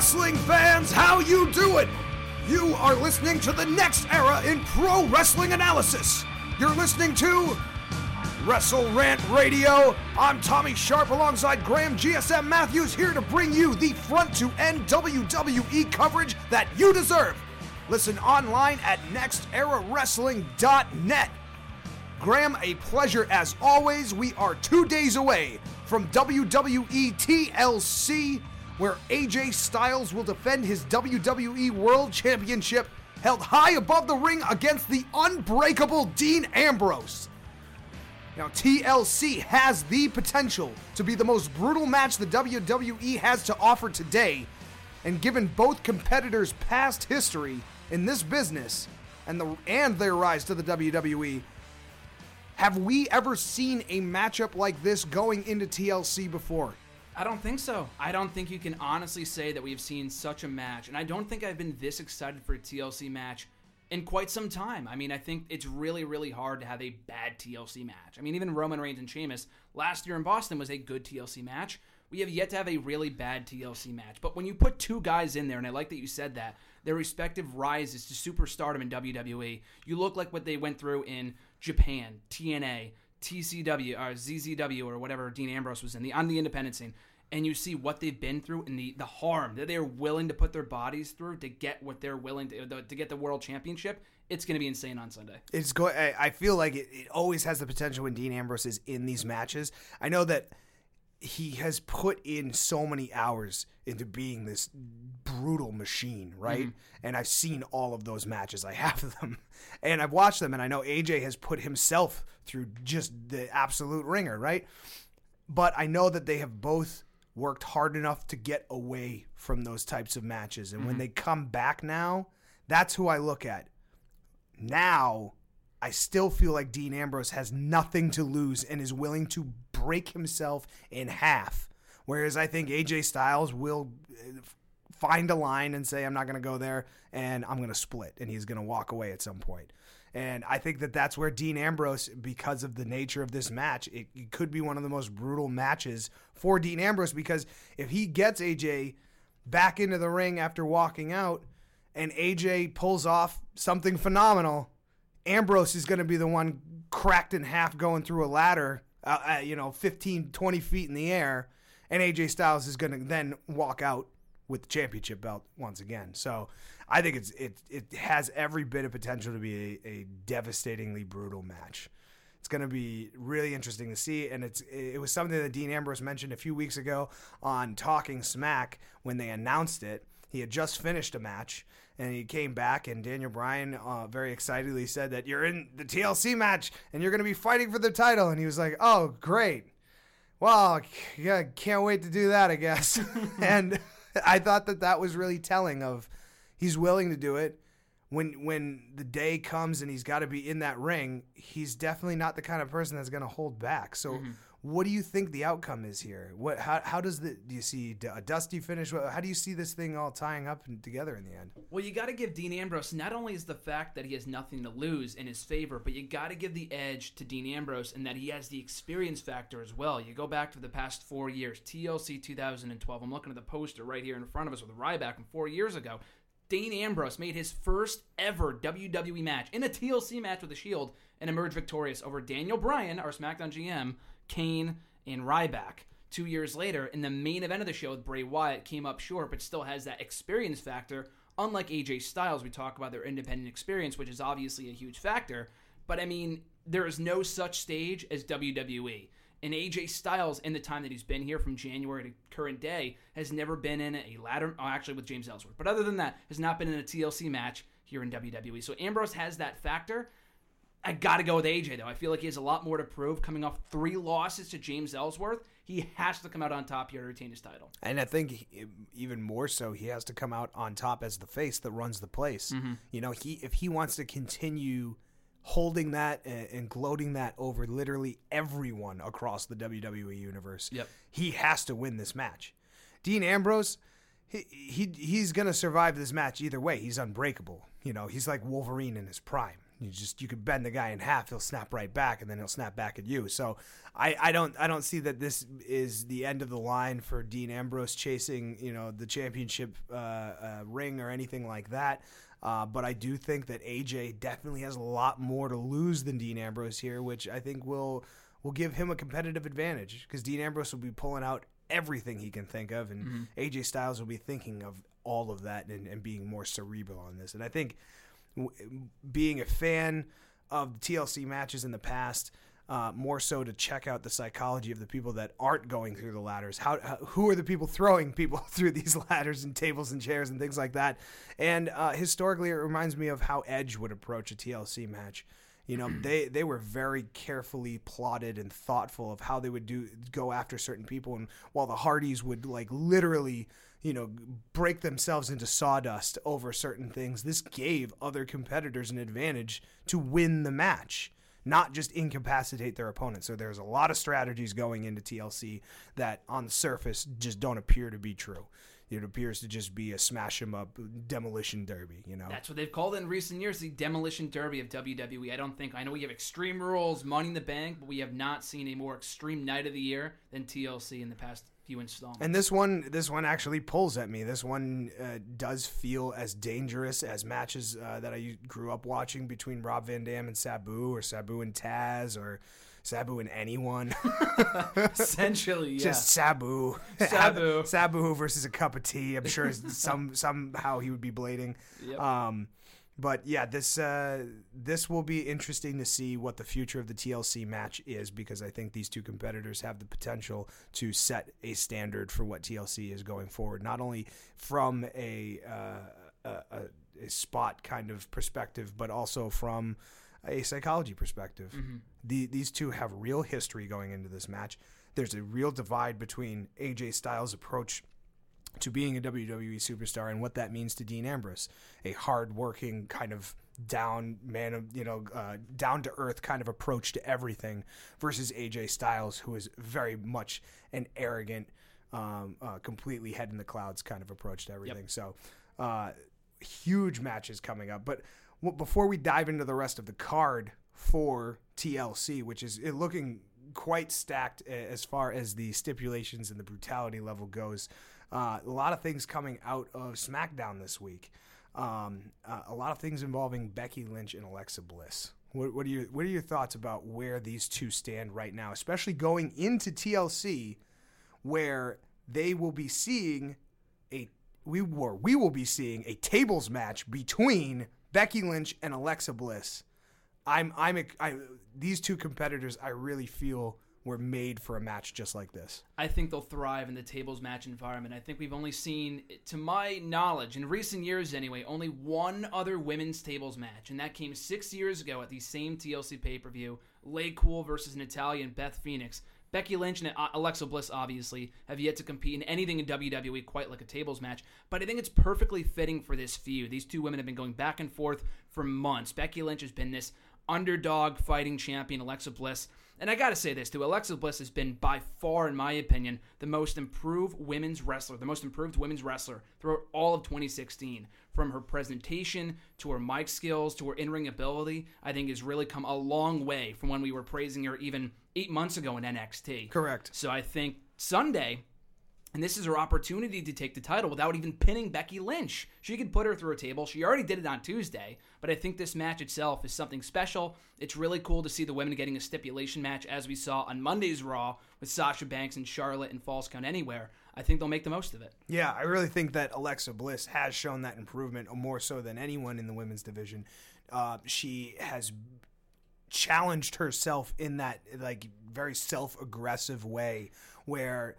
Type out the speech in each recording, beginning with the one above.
wrestling fans, how you doing? You are listening to the next era in pro wrestling analysis. You're listening to Wrestle Rant Radio. I'm Tommy Sharp alongside Graham GSM Matthews here to bring you the front to end WWE coverage that you deserve. Listen online at nexterawrestling.net. Graham, a pleasure as always. We are two days away from WWE TLC, where AJ Styles will defend his WWE World Championship held high above the ring against the unbreakable Dean Ambrose. Now, TLC has the potential to be the most brutal match the WWE has to offer today, and given both competitors' past history in this business and the and their rise to the WWE, have we ever seen a matchup like this going into TLC before? I don't think so. I don't think you can honestly say that we've seen such a match, and I don't think I've been this excited for a TLC match in quite some time. I mean, I think it's really, really hard to have a bad TLC match. I mean, even Roman Reigns and Sheamus last year in Boston was a good TLC match. We have yet to have a really bad TLC match. But when you put two guys in there, and I like that you said that, their respective rises to superstardom in WWE, you look like what they went through in Japan, TNA, TCW, or CZW, or whatever Dean Ambrose was in, the on the independent scene and you see what they've been through and the, the harm that they're willing to put their bodies through to get what they're willing to to get the world championship it's going to be insane on sunday It's going. I feel like it, it always has the potential when Dean Ambrose is in these matches. I know that he has put in so many hours into being this brutal machine, right? Mm-hmm. And I've seen all of those matches. I have them, and I've watched them, and I know AJ has put himself through just the absolute wringer, right? But I know that they have both worked hard enough to get away from those types of matches, and when they come back now, that's who I look at now I still feel like Dean Ambrose has nothing to lose and is willing to break himself in half. Whereas I think AJ Styles will uh, find a line and say, I'm not going to go there and I'm going to split. And he's going to walk away at some point. And I think that that's where Dean Ambrose, because of the nature of this match, it, it could be one of the most brutal matches for Dean Ambrose because if he gets AJ back into the ring after walking out and AJ pulls off something phenomenal, Ambrose is going to be the one cracked in half going through a ladder, uh, uh, you know, 15, 20 feet in the air, and AJ Styles is going to then walk out with the championship belt once again. So I think it's it it has every bit of potential to be a, a devastatingly brutal match. It's going to be really interesting to see, and it's it was something that Dean Ambrose mentioned a few weeks ago on Talking Smack when they announced it. He had just finished a match, and he came back, and Daniel Bryan uh, very excitedly said that you're in the TLC match, and you're going to be fighting for the title, and he was like, "Oh, great." Well, yeah, can't wait to do that, I guess. and I thought that that was really telling of he's willing to do it. When when the day comes and he's got to be in that ring, he's definitely not the kind of person that's going to hold back. So, mm-hmm. what do you think the outcome is here? What how, how does the do you see a uh, dusty finish? How do you see this thing all tying up and together in the end? Well, you got to give Dean Ambrose not only is the fact that he has nothing to lose in his favor, but you got to give the edge to Dean Ambrose in that he has the experience factor as well. You go back to the past four years, TLC 2012. I'm looking at the poster right here in front of us with Ryback from four years ago. Dean Ambrose made his first ever WWE match in a TLC match with the Shield and emerged victorious over Daniel Bryan, our SmackDown GM, Kane, and Ryback. Two years later, in the main event of the show with Bray Wyatt, came up short, but still has that experience factor. Unlike AJ Styles, we talk about their independent experience, which is obviously a huge factor. But I mean, there is no such stage as WWE. And AJ Styles, in the time that he's been here from January to current day, has never been in a ladder, oh, actually with James Ellsworth. But other than that, has not been in a TLC match here in WWE. So Ambrose has that factor. I got to go with AJ though. I feel like he has a lot more to prove. Coming off three losses to James Ellsworth, he has to come out on top here to retain his title. And I think he- even more so, he has to come out on top as the face that runs the place. Mm-hmm. You know, he if he wants to continue holding that and, and gloating that over literally everyone across the WWE universe, Yep. he has to win this match. Dean Ambrose, he, he he's gonna survive this match either way. He's unbreakable. You know, he's like Wolverine in his prime. You just you could bend the guy in half, he'll snap right back, and then he'll snap back at you. So I, I don't I don't see that this is the end of the line for Dean Ambrose chasing you know the championship uh, uh, ring or anything like that. Uh, but I do think that AJ definitely has a lot more to lose than Dean Ambrose here, which I think will will give him a competitive advantage because Dean Ambrose will be pulling out everything he can think of, and Mm-hmm. AJ Styles will be thinking of all of that and, and being more cerebral on this. And I think being a fan of TLC matches in the past, uh, more so to check out the psychology of the people that aren't going through the ladders. How, how who are the people throwing people through these ladders and tables and chairs and things like that? And uh, historically, it reminds me of how Edge would approach a TLC match. You know, they they were very carefully plotted and thoughtful of how they would do go after certain people, and while the Hardys would like literally, you know, break themselves into sawdust over certain things, this gave other competitors an advantage to win the match, not just incapacitate their opponent. So there's a lot of strategies going into TLC that on the surface just don't appear to be true. It appears to just be a smash 'em up demolition derby, you know. That's what they've called in recent years, the demolition derby of WWE. I don't think I know we have extreme rules, money in the bank, but we have not seen a more extreme night of the year than TLC in the past few installments. And this one, this one actually pulls at me. This one uh, does feel as dangerous as matches uh, that I grew up watching between Rob Van Dam and Sabu, or Sabu and Taz, or Sabu and anyone. Essentially, yeah. Just Sabu, Sabu. Sabu versus a cup of tea. I'm sure some somehow he would be blading. Yep. Um, but yeah, this uh, this will be interesting to see what the future of the TLC match is because I think these two competitors have the potential to set a standard for what TLC is going forward. Not only from a uh, a, a, spot kind of perspective, but also from a psychology perspective. The, these two have real history going into this match. There's a real divide between AJ Styles' approach to being a WWE superstar and what that means to Dean Ambrose, a hard-working kind of down man of you know uh, down to earth kind of approach to everything, versus AJ Styles, who is very much an arrogant, um, uh, completely head in the clouds kind of approach to everything. So, uh, huge matches coming up. But w- before we dive into the rest of the card for TLC, which is it looking quite stacked as far as the stipulations and the brutality level goes. Uh, a lot of things coming out of SmackDown this week. Um, uh, a lot of things involving Becky Lynch and Alexa Bliss. What, what are your What are your thoughts about where these two stand right now, especially going into TLC, where they will be seeing a we were we will be seeing a tables match between Becky Lynch and Alexa Bliss. I'm I'm I, these two competitors I really feel were made for a match just like this. I think they'll thrive in the tables match environment. I think we've only seen, to my knowledge, in recent years anyway, only one other women's tables match, and that came six years ago at the same TLC pay per view. LayCool versus Natalya and Beth Phoenix. Becky Lynch and uh, Alexa Bliss obviously have yet to compete in anything in WWE quite like a tables match, but I think it's perfectly fitting for this feud. These two women have been going back and forth for months. Becky Lynch has been this underdog fighting champion, Alexa Bliss. And I gotta say this too, Alexa Bliss has been by far, in my opinion, the most improved women's wrestler, the most improved women's wrestler throughout all of 2016. From her presentation to her mic skills to her in-ring ability, I think has really come a long way from when we were praising her even eight months ago in NXT. Correct. So I think Sunday, and this is her opportunity to take the title without even pinning Becky Lynch. She could put her through a table. She already did it on Tuesday, but I think this match itself is something special. It's really cool to see the women getting a stipulation match as we saw on Monday's Raw with Sasha Banks and Charlotte and Falls Count Anywhere. I think they'll make the most of it. Yeah, I really think that Alexa Bliss has shown that improvement more so than anyone in the women's division. Uh, she has challenged herself in that like very self-aggressive way where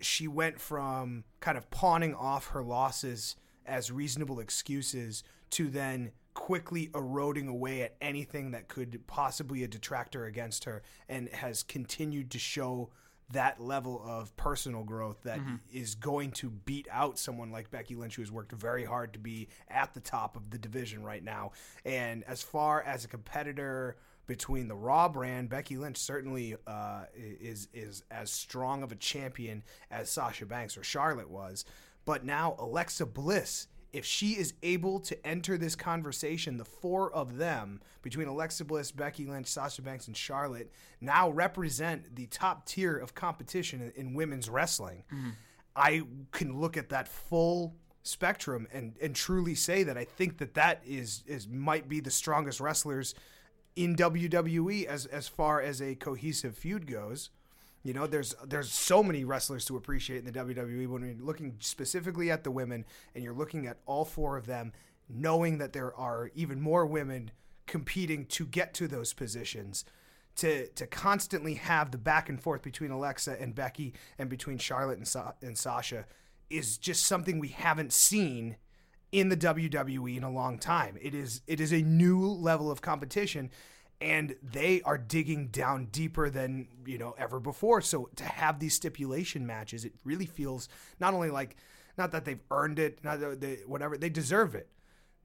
she went from kind of pawning off her losses as reasonable excuses to then quickly eroding away at anything that could possibly a detractor against her and has continued to show that level of personal growth that mm-hmm. is going to beat out someone like Becky Lynch, who has worked very hard to be at the top of the division right now. And as far as a competitor between the Raw brand, Becky Lynch certainly uh, is is as strong of a champion as Sasha Banks or Charlotte was. But now Alexa Bliss if she is able to enter this conversation, the four of them between Alexa Bliss, Becky Lynch, Sasha Banks, and Charlotte now represent the top tier of competition in, in women's wrestling. I can look at that full spectrum and and truly say that I think that that is is might be the strongest wrestlers in WWE as as far as a cohesive feud goes. You know, there's there's so many wrestlers to appreciate in the WWE when you're looking specifically at the women and you're looking at all four of them, knowing that there are even more women competing to get to those positions. To, to constantly have the back and forth between Alexa and Becky and between Charlotte and, Sa- and Sasha is just something we haven't seen in the WWE in a long time. It is it is a new level of competition and they are digging down deeper than, you know, ever before. So to have these stipulation matches, it really feels not only like not that they've earned it, not that they, whatever, they deserve it.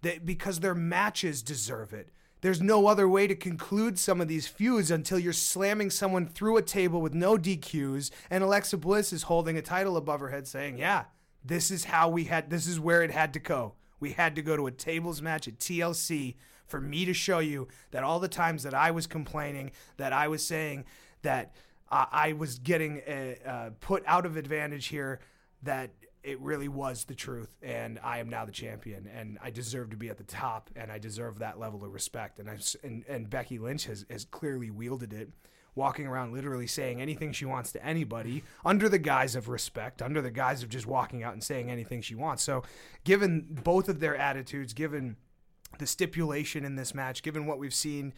They, because their matches deserve it. There's no other way to conclude some of these feuds until you're slamming someone through a table with no DQs and Alexa Bliss is holding a title above her head saying, "Yeah, this is how we had this is where it had to go. We had to go to a tables match at TLC for me to show you that all the times that I was complaining, that I was saying that uh, I was getting a, uh, put out of advantage here, that it really was the truth, and I am now the champion, and I deserve to be at the top, and I deserve that level of respect. And I and, and Becky Lynch has has clearly wielded it walking around literally saying anything she wants to anybody under the guise of respect, under the guise of just walking out and saying anything she wants. So, given both of their attitudes, given the stipulation in this match, given what we've seen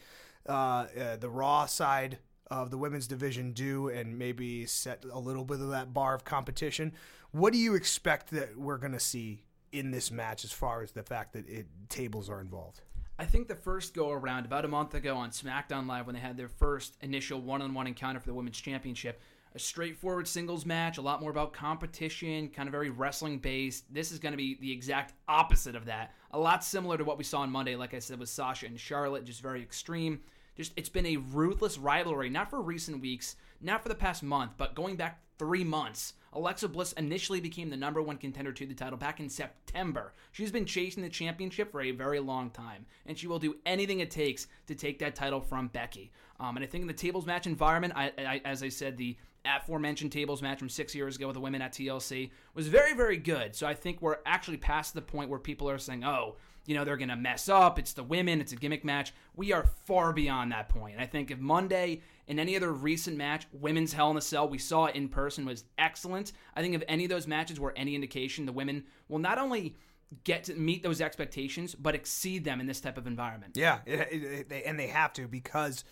uh, uh, the Raw side of the women's division do and maybe set a little bit of that bar of competition, what do you expect that we're going to see in this match as far as the fact that it, tables are involved? I think the first go around about a month ago on SmackDown Live when they had their first initial one on one encounter for the Women's Championship, a straightforward singles match, a lot more about competition, kind of very wrestling based. This is going to be the exact opposite of that. A lot similar to what we saw on Monday, like I said, with Sasha and Charlotte, just very extreme. Just it's been a ruthless rivalry, not for recent weeks, not for the past month, but going back three months. Alexa Bliss initially became the number one contender to the title back in September. She's been chasing the championship for a very long time, and she will do anything it takes to take that title from Becky. Um, and I think in the tables match environment, I, I, as I said, the aforementioned tables match from six years ago with the women at TLC was very, very good. So I think we're actually past the point where people are saying, oh, you know, they're going to mess up. It's the women. It's a gimmick match. We are far beyond that point. And I think if Monday in any other recent match, women's Hell in a Cell, we saw it in person, was excellent. I think if any of those matches were any indication, the women will not only get to meet those expectations, but exceed them in this type of environment. Yeah, and they have to because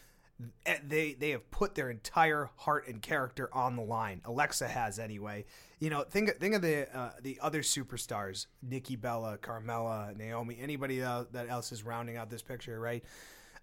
they they have put their entire heart and character on the line. Alexa has anyway. You know, think think of the uh, the other superstars: Nikki Bella, Carmella, Naomi, anybody that else is rounding out this picture, right?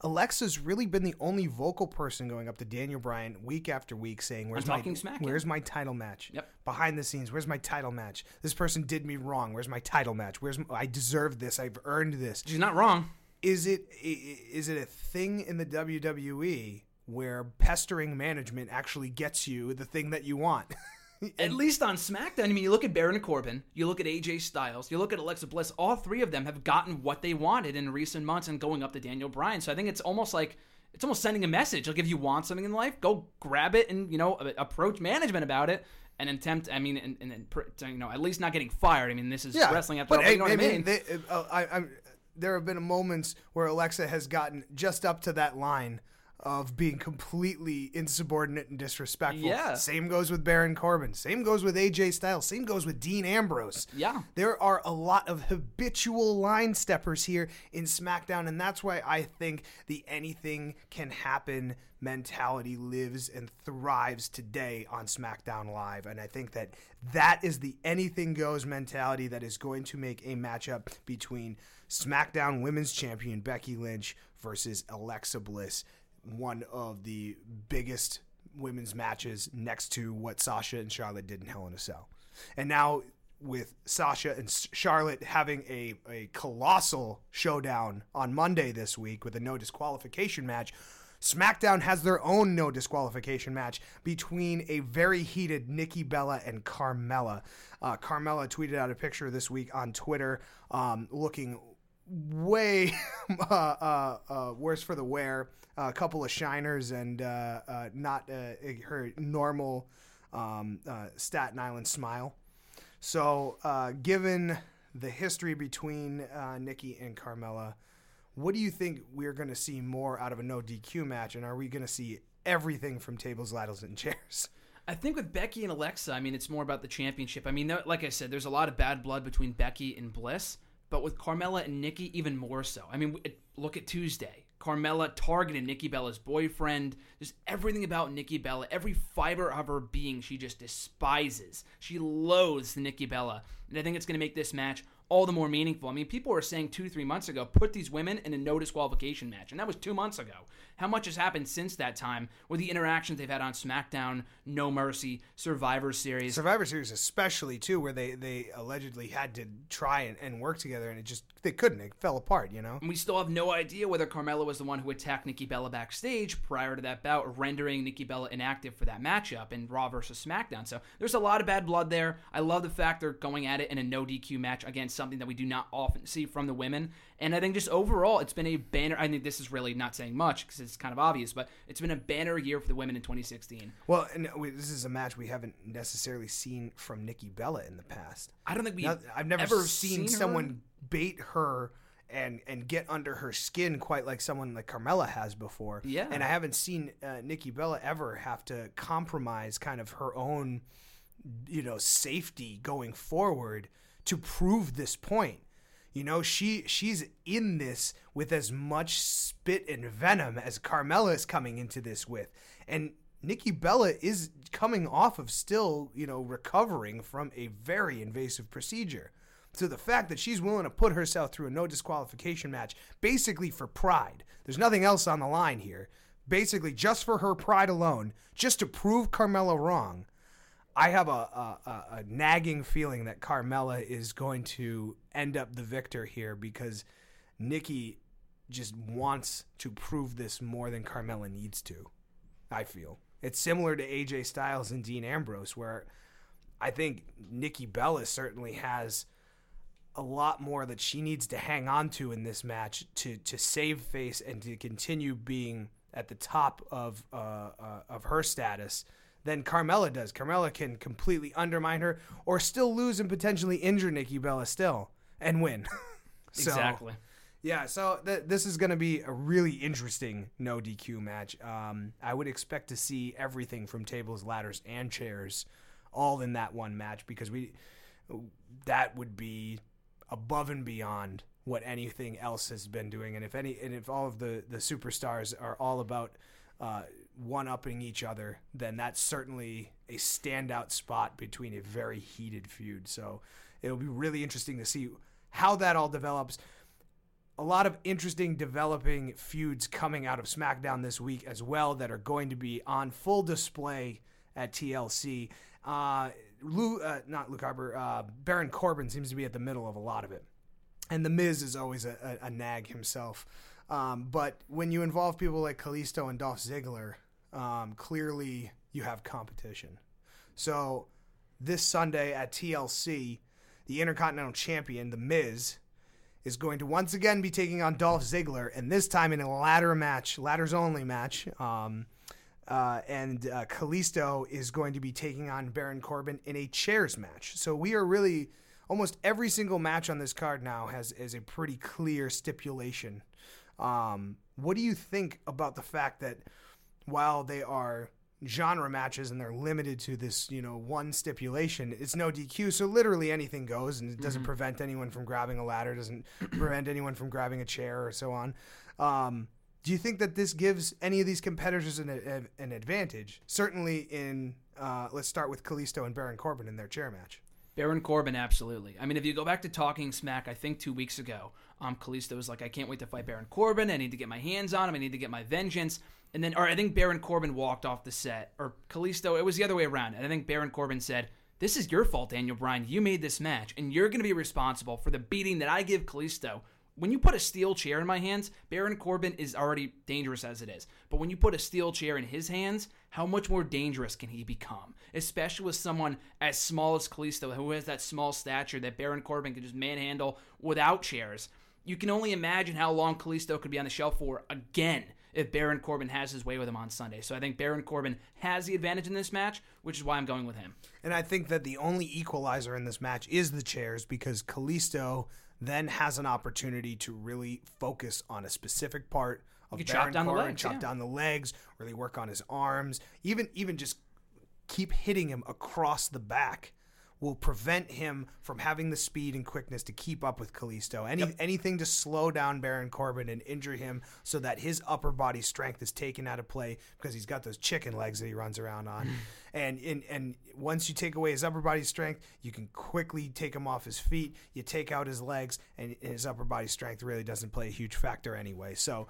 Alexa's really been the only vocal person going up to Daniel Bryan week after week saying, "Where's I'm my smack. Where's my title match? Yep. Behind the scenes, where's my title match? This person did me wrong. Where's my title match? Where's my, I deserve this? I've earned this." She's not wrong. is it is it a thing in the WWE where pestering management actually gets you the thing that you want? At least on SmackDown, I mean, you look at Baron Corbin, you look at AJ Styles, you look at Alexa Bliss. All three of them have gotten what they wanted in recent months, and going up to Daniel Bryan. So I think it's almost like it's almost sending a message. Like if you want something in life, go grab it and you know approach management about it and attempt. I mean, and, and, and you know at least not getting fired. I mean, this is wrestling after all. you know I, what I I mean? they, uh, I, I'm, there have been moments where Alexa has gotten just up to that line of being completely insubordinate and disrespectful. Yeah. Same goes with Baron Corbin. Same goes with AJ Styles. Same goes with Dean Ambrose. Yeah. There are a lot of habitual line steppers here in SmackDown, and that's why I think the anything can happen mentality lives and thrives today on SmackDown Live. And I think that that is the anything goes mentality that is going to make a matchup between SmackDown Women's Champion Becky Lynch versus Alexa Bliss, one of the biggest women's matches next to what Sasha and Charlotte did in Hell in a Cell. And now with Sasha and Charlotte having a, a colossal showdown on Monday this week with a no disqualification match, SmackDown has their own no disqualification match between a very heated Nikki Bella and Carmella. Uh, Carmella tweeted out a picture this week on Twitter um, looking way uh, uh, uh, worse for the wear. A couple of shiners and uh, uh, not uh, her normal um, Staten Island smile. So, given the history between Nikki and Carmella, what do you think we're going to see more out of a no DQ match? And are we going to see everything from tables, ladders, and chairs? I think with Becky and Alexa, I mean, it's more about the championship. I mean, like I said, there's a lot of bad blood between Becky and Bliss, but with Carmella and Nikki, even more so. I mean, look at Tuesday. Carmella targeted Nikki Bella's boyfriend. Just everything about Nikki Bella, every fiber of her being, she just despises. She loathes Nikki Bella. And I think it's going to make this match all the more meaningful. I mean, people were saying two, three months ago, put these women in a no disqualification match. And that was two months ago. How much has happened since that time with the interactions they've had on SmackDown, No Mercy, Survivor Series? Survivor Series, especially too, where they they allegedly had to try and, and work together, and it just they couldn't. It fell apart. You know. And we still have no idea whether Carmella was the one who attacked Nikki Bella backstage prior to that bout, rendering Nikki Bella inactive for that matchup in Raw versus SmackDown. So there's a lot of bad blood there. I love the fact they're going at it in a no DQ match against something that we do not often see from the women. And I think just overall, it's been a banner. I think this is really not saying much because it's kind of obvious, but it's been a banner year for the women in 2016. Well, and we, this is a match we haven't necessarily seen from Nikki Bella in the past. I don't think we. I've never ever seen, her- someone bait her and and get under her skin quite like someone like Carmella has before. Yeah. and I haven't seen uh, Nikki Bella ever have to compromise kind of her own, you know, safety going forward to prove this point. You know, she she's in this with as much spit and venom as Carmella is coming into this with. And Nikki Bella is coming off of still, you know, recovering from a very invasive procedure. So the fact that she's willing to put herself through a no disqualification match basically for pride. There's nothing else on the line here. Basically just for her pride alone, just to prove Carmella wrong. I have a, a, a, nagging feeling that Carmella is going to end up the victor here because Nikki just wants to prove this more than Carmella needs to. I feel it's similar to AJ Styles and Dean Ambrose, where I think Nikki Bella certainly has a lot more that she needs to hang on to in this match to to save face and to continue being at the top of uh, uh, of her status than Carmella does. Carmella can completely undermine her or still lose and potentially injure Nikki Bella still and win. So, exactly. Yeah, so th- this is going to be a really interesting no DQ match. Um, I would expect to see everything from tables, ladders, and chairs all in that one match because we that would be above and beyond what anything else has been doing. And if any, and if all of the the superstars are all about uh, one upping each other, then that's certainly a standout spot between a very heated feud. So it'll be really interesting to see how that all develops. A lot of interesting developing feuds coming out of SmackDown this week as well that are going to be on full display at TLC. Uh, Lou, uh, not Luke Harper, uh, Baron Corbin seems to be at the middle of a lot of it. And The Miz is always a, a, a nag himself. Um, but when you involve people like Kalisto and Dolph Ziggler, um, clearly you have competition. So this Sunday at TLC, the Intercontinental Champion, The Miz, is going to once again be taking on Dolph Ziggler, and this time in a ladder match, ladders only match. Um, uh, and uh, Kalisto is going to be taking on Baron Corbin in a chairs match. So we are really almost every single match on this card now has is a pretty clear stipulation. Um, what do you think about the fact that while they are genre matches and they're limited to this, you know, one stipulation, it's no DQ, so literally anything goes, and it doesn't prevent anyone from grabbing a ladder, doesn't prevent anyone from grabbing a chair or so on. Um, do you think that this gives any of these competitors an, a- an advantage? Certainly, in uh, let's start with Kalisto and Baron Corbin in their chair match. Baron Corbin, absolutely. I mean, if you go back to Talking Smack, I think two weeks ago, um, Kalisto was like, I can't wait to fight Baron Corbin. I need to get my hands on him. I need to get my vengeance. And then, or I think Baron Corbin walked off the set, or Kalisto, it was the other way around. And I think Baron Corbin said, This is your fault, Daniel Bryan. You made this match, and you're going to be responsible for the beating that I give Kalisto when you put a steel chair in my hands, Baron Corbin is already dangerous as it is. But when you put a steel chair in his hands, how much more dangerous can he become? Especially with someone as small as Kalisto, who has that small stature that Baron Corbin can just manhandle without chairs. You can only imagine how long Kalisto could be on the shelf for again if Baron Corbin has his way with him on Sunday. So I think Baron Corbin has the advantage in this match, which is why I'm going with him. And I think that the only equalizer in this match is the chairs because Kalisto then has an opportunity to really focus on a specific part of You Baron chop down the Corbin, legs, chop yeah. down the legs, really work on his arms, even even just keep hitting him across the back will prevent him from having the speed and quickness to keep up with Kalisto. Any anything to slow down Baron Corbin and injure him so that his upper body strength is taken out of play because he's got those chicken legs that he runs around on. Mm. and in and once you take away his upper body strength, you can quickly take him off his feet. You take out his legs and his upper body strength really doesn't play a huge factor anyway. So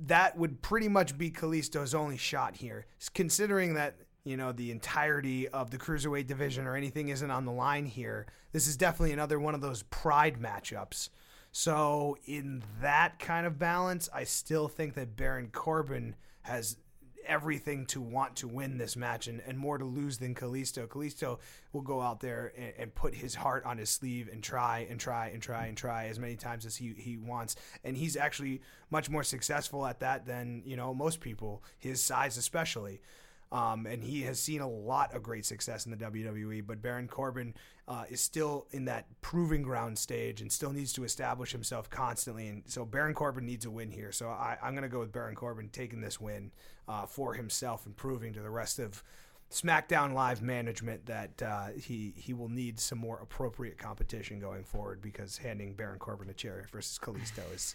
that would pretty much be Kalisto's only shot here, considering that you know the entirety of the cruiserweight division or anything isn't on the line here. This is definitely another one of those pride matchups. So in that kind of balance, I still think that Baron Corbin has everything to want to win this match and, and more to lose than Kalisto. Kalisto will go out there and, and put his heart on his sleeve and try and try and try and try as many times as he, he wants. And he's actually much more successful at that than, you know, most people, his size especially. Um, and he has seen a lot of great success in the WWE, but Baron Corbin uh, is still in that proving ground stage and still needs to establish himself constantly. And so Baron Corbin needs a win here. So I, I'm going to go with Baron Corbin taking this win uh, for himself and proving to the rest of SmackDown Live management that uh, he he will need some more appropriate competition going forward because handing Baron Corbin a chair versus Kalisto is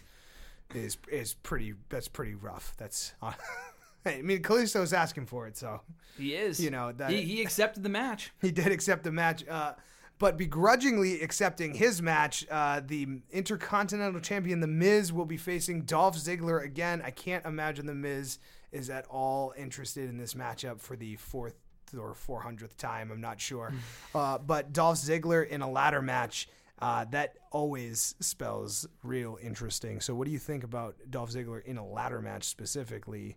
is is pretty that's pretty rough. That's I mean Kalisto is asking for it, so He is. You know, that- he, he accepted the match. he did accept the match. Uh, but begrudgingly accepting his match, uh, the Intercontinental Champion, The Miz, will be facing Dolph Ziggler again. I can't imagine The Miz is at all interested in this matchup for the fourth or 400th time. I'm not sure. uh, but Dolph Ziggler in a ladder match, uh, that always spells real interesting. So, what do you think about Dolph Ziggler in a ladder match specifically?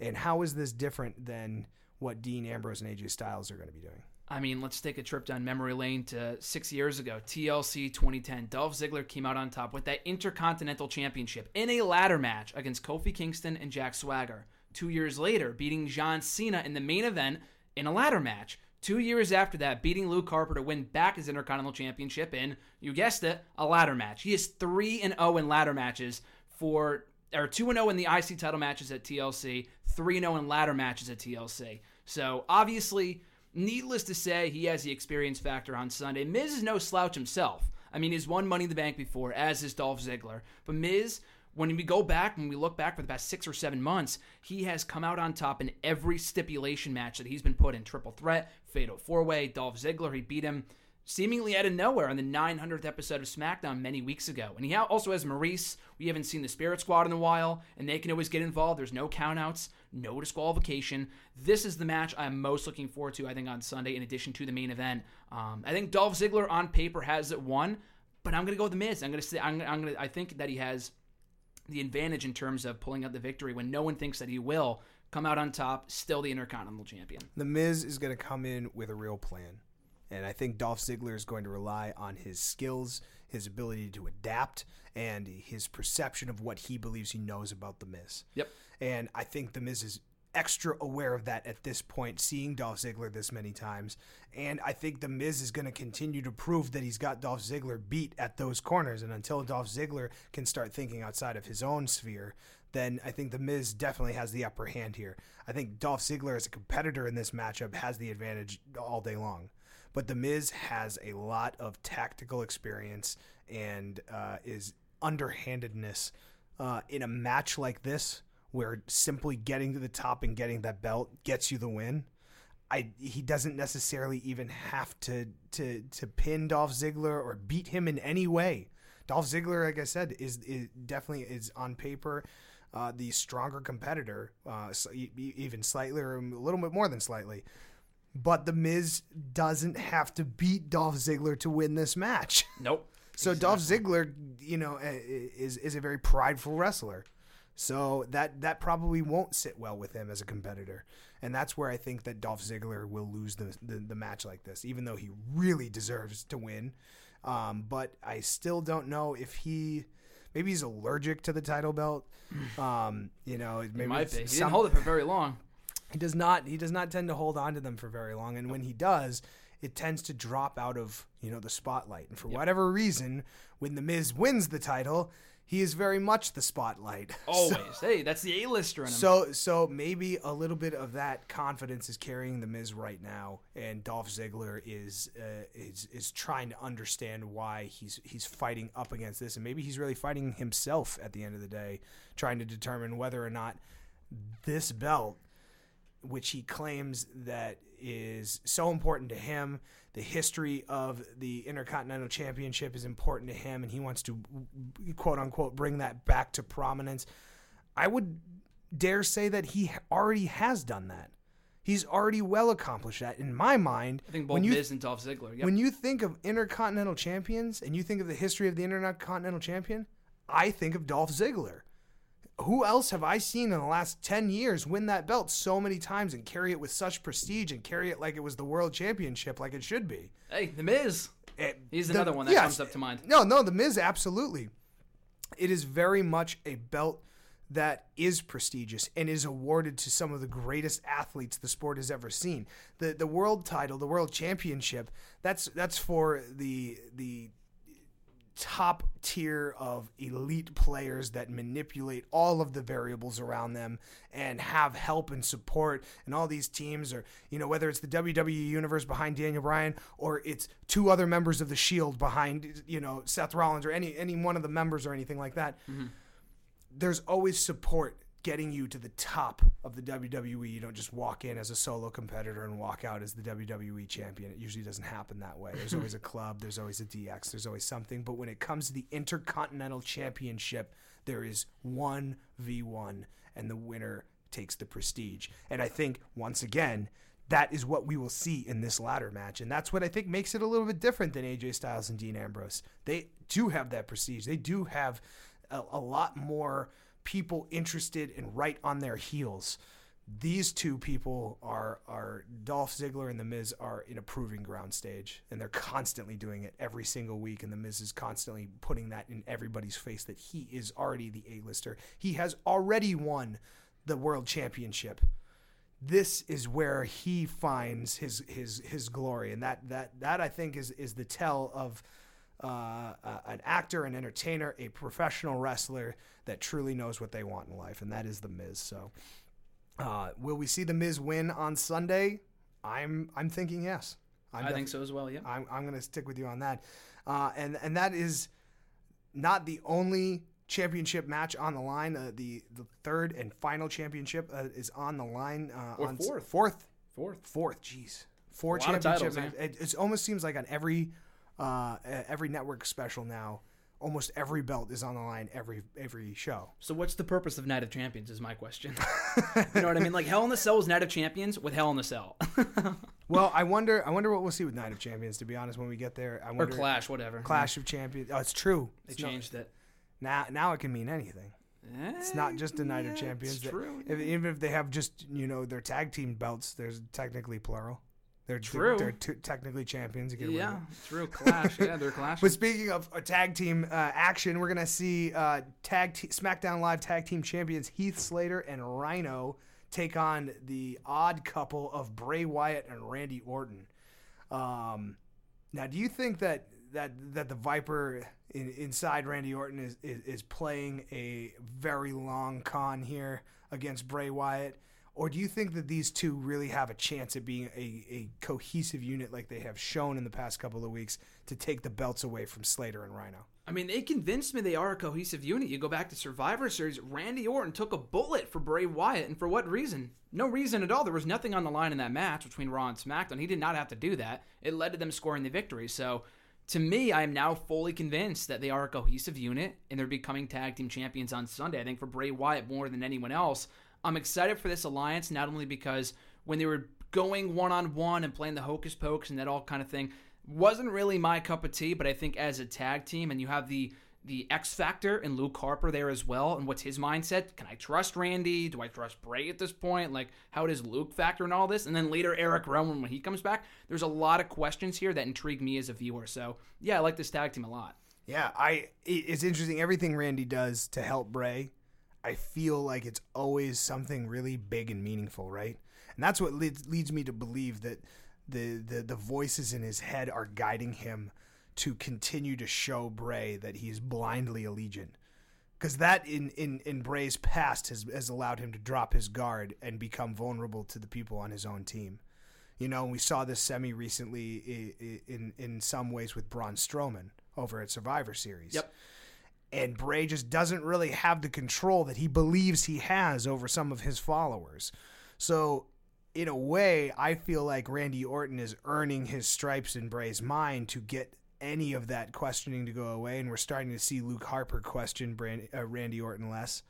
And how is this different than what Dean Ambrose and AJ Styles are going to be doing? I mean, let's take a trip down memory lane to six years ago, TLC 2010. Dolph Ziggler came out on top with that Intercontinental Championship in a ladder match against Kofi Kingston and Jack Swagger. Two years later, beating John Cena in the main event in a ladder match. Two years after that, beating Luke Harper to win back his Intercontinental Championship in, you guessed it, a ladder match. He is 3 and 0 in ladder matches for or 2 0 in the IC title matches at TLC, 3 0 in ladder matches at TLC. So obviously, needless to say, he has the experience factor on Sunday. Miz is no slouch himself. I mean, he's won Money in the Bank before, as is Dolph Ziggler. But Miz, when we go back, when we look back for the past six or seven months, he has come out on top in every stipulation match that he's been put in triple threat, fatal four way. Dolph Ziggler, he beat him seemingly out of nowhere on the 900th episode of SmackDown many weeks ago. And he also has Maryse. We haven't seen the Spirit Squad in a while, and they can always get involved. There's no countouts, no disqualification. This is the match I'm most looking forward to, I think, on Sunday, in addition to the main event. Um, I think Dolph Ziggler on paper has it won, but I'm going to go with The Miz. I'm going to say, I'm, I'm going to, I think that he has the advantage in terms of pulling out the victory when no one thinks that he will come out on top, still the Intercontinental Champion. The Miz is going to come in with a real plan. And I think Dolph Ziggler is going to rely on his skills, his ability to adapt, and his perception of what he believes he knows about The Miz. Yep. And I think The Miz is extra aware of that at this point, seeing Dolph Ziggler this many times. And I think The Miz is going to continue to prove that he's got Dolph Ziggler beat at those corners. And until Dolph Ziggler can start thinking outside of his own sphere, then I think The Miz definitely has the upper hand here. I think Dolph Ziggler, as a competitor in this matchup, has the advantage all day long. But The Miz has a lot of tactical experience and uh, is underhandedness uh, in a match like this, where simply getting to the top and getting that belt gets you the win. I he doesn't necessarily even have to to to pin Dolph Ziggler or beat him in any way. Dolph Ziggler, like I said, is, is definitely is on paper uh, the stronger competitor, uh, so even slightly or a little bit more than slightly. But the Miz doesn't have to beat Dolph Ziggler to win this match. Nope. So Dolph Ziggler, you know, uh, is is a very prideful wrestler. So that that probably won't sit well with him as a competitor, and that's where I think that Dolph Ziggler will lose the the, the match like this, even though he really deserves to win. Um, but I still don't know if he maybe he's allergic to the title belt. Um, you know, maybe He might be. He didn't hold it for very long. He does not he does not tend to hold on to them for very long. And when he does it tends to drop out of you know the spotlight. And for whatever reason when the miz wins the title he is very much the spotlight. Always. hey, that's the A-lister in him. so so maybe a little bit of that confidence is carrying the Miz right now, and Dolph Ziggler is uh, is is trying to understand why he's he's fighting up against this, and maybe he's really fighting himself at the end of the day, trying to determine whether or not this belt, which he claims that is so important to him. The history of the Intercontinental Championship is important to him, and he wants to quote unquote bring that back to prominence. I would dare say that he already has done that. He's already well accomplished that. In my mind, I think both when you Miz and Dolph Ziggler. Yep. when you think of intercontinental champions and you think of the history of the intercontinental champion, I think of Dolph Ziggler. Who else have I seen in the last 10 years win that belt so many times and carry it with such prestige and carry it like it was the world championship like it should be? hey, The Miz. It- He's the- another one that yes. comes up to mind. No, no, the Miz absolutely. It is very much a belt that is prestigious and is awarded to some of the greatest athletes the sport has ever seen. The the world title, the world championship, that's that's for the the top tier of elite players that manipulate all of the variables around them and have help and support. And all these teams or you know whether it's the WWE universe behind Daniel Bryan or it's two other members of the Shield behind you know Seth Rollins or any any one of the members or anything like that mm-hmm. there's always support getting you to the top of the WWE. You don't just walk in as a solo competitor and walk out as the WWE champion. It usually doesn't happen that way. There's always a club, there's always a DX, there's always something. But when it comes to the Intercontinental Championship, there is 1v1 and the winner takes the prestige. And I think once again, that is what we will see in this ladder match. And that's what I think makes it a little bit different than AJ Styles and Dean Ambrose. They do have that prestige. They do have a, a lot more people interested and right on their heels. These two people are are Dolph Ziggler and The Miz are in a proving ground stage, and they're constantly doing it every single week. And The Miz is constantly putting that in everybody's face that he is already the A-lister. He has already won the world championship this is where he finds his his his glory, and that that that I think is is the tell of uh, an actor, an entertainer, a professional wrestler that truly knows what they want in life, and that is the Miz. So, uh, will we see the Miz win on Sunday? I'm I'm thinking yes. I'm I think so as well. Yeah. I'm, I'm going to stick with you on that. Uh, and and that is not the only championship match on the line. Uh, the the third and final championship uh, is on the line. Uh, Or on fourth. fourth, Fourth. fourth. Jeez, four A lot of championship titles, It, it almost seems like on every uh, every network special now, almost every belt is on the line every every show. So what's the purpose of Night of Champions? Is my question. you know what I mean? Like Hell in the Cell is Night of Champions with Hell in the Cell, Well, I wonder I wonder what we'll see with Night of Champions. To be honest, when we get there, I or wonder Clash, whatever. Clash of Champions. Oh, it's true. They It's changed it. now now it can mean anything. It's not just a Night of Champions. It's true. If, even if they have just you know their tag team belts, there's technically plural. They're True. They're, technically champions. You get away Yeah, true. Clash. Yeah, they're clashing. But speaking of a tag team uh, action, we're gonna see uh, tag te- SmackDown Live tag team champions Heath Slater and Rhino take on the odd couple of Bray Wyatt and Randy Orton. Um, now, do you think that that that the Viper in, inside Randy Orton is, is is playing a very long con here against Bray Wyatt? Or do you think that these two really have a chance at being a, a cohesive unit like they have shown in the past couple of weeks to take the belts away from Slater and Rhino? I mean, they convinced me they are a cohesive unit. You go back to Survivor Series, Randy Orton took a bullet for Bray Wyatt, and for what reason? No reason at all. There was nothing on the line in that match between Raw and SmackDown. He did not have to do that. It led to them scoring the victory. So, to me, I am now fully convinced that they are a cohesive unit, and they're becoming tag team champions on Sunday. I think for Bray Wyatt more than anyone else. I'm excited for this alliance, not only because when they were going one on one and playing the hocus pocus and that all kind of thing, wasn't really my cup of tea, but I think as a tag team, and you have the the X factor and Luke Harper there as well, and what's his mindset? Can I trust Randy? Do I trust Bray at this point? Like, how does Luke factor in all this? And then later, Eric Rowan when he comes back. There's a lot of questions here that intrigue me as a viewer. So yeah, I like this tag team a lot. Yeah, I. It's interesting. Everything Randy does to help Bray, I feel like it's always something really big and meaningful, right? And that's what leads, leads me to believe that the, the the voices in his head are guiding him to continue to show Bray that he's blindly allegiant. Because that in, in, in Bray's past has, has allowed him to drop his guard and become vulnerable to the people on his own team. You know, we saw this semi recently in, in, in some ways with Braun Strowman over at Survivor Series. Yep. And Bray just doesn't really have the control that he believes he has over some of his followers. So, in a way, I feel like Randy Orton is earning his stripes in Bray's mind to get any of that questioning to go away, and we're starting to see Luke Harper question uh, Randy Orton less.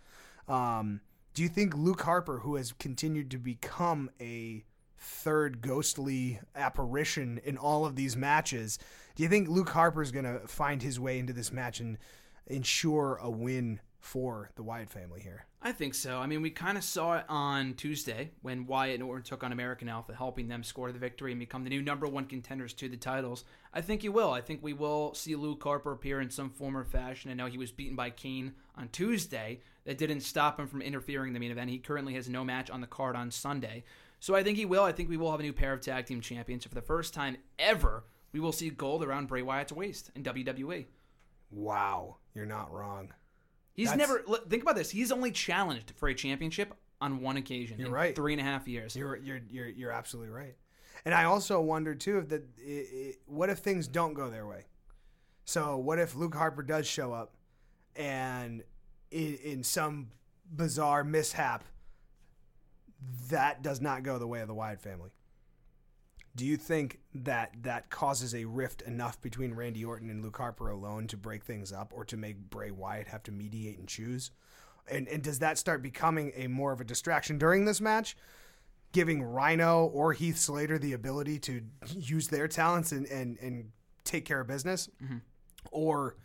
Um, do you think Luke Harper, who has continued to become a third ghostly apparition in all of these matches, do you think Luke Harper is going to find his way into this match and ensure a win for the Wyatt family here? I think so. I mean, we kind of saw it on Tuesday when Wyatt and Orton took on American Alpha, helping them score the victory and become the new number one contenders to the titles. I think he will. I think we will see Luke Harper appear in some form or fashion. I know he was beaten by Kane on Tuesday. That didn't stop him from interfering in the main event. He currently has no match on the card on Sunday. So I think he will. I think we will have a new pair of tag team champions. For the first time ever, we will see gold around Bray Wyatt's waist in WWE. Wow, you're not wrong. He's That's, never think about this. He's only challenged for a championship on one occasion. You're right. Three and a half years. You're you're you're you're absolutely right. And I also wonder too if that what if things don't go their way. So what if Luke Harper does show up, and in, in some bizarre mishap, that does not go the way of the Wyatt family. Do you think that that causes a rift enough between Randy Orton and Luke Harper alone to break things up or to make Bray Wyatt have to mediate and choose? And, and does that start becoming a more of a distraction during this match? Giving Rhino or Heath Slater the ability to use their talents and, and, and take care of business? Mm-hmm. Or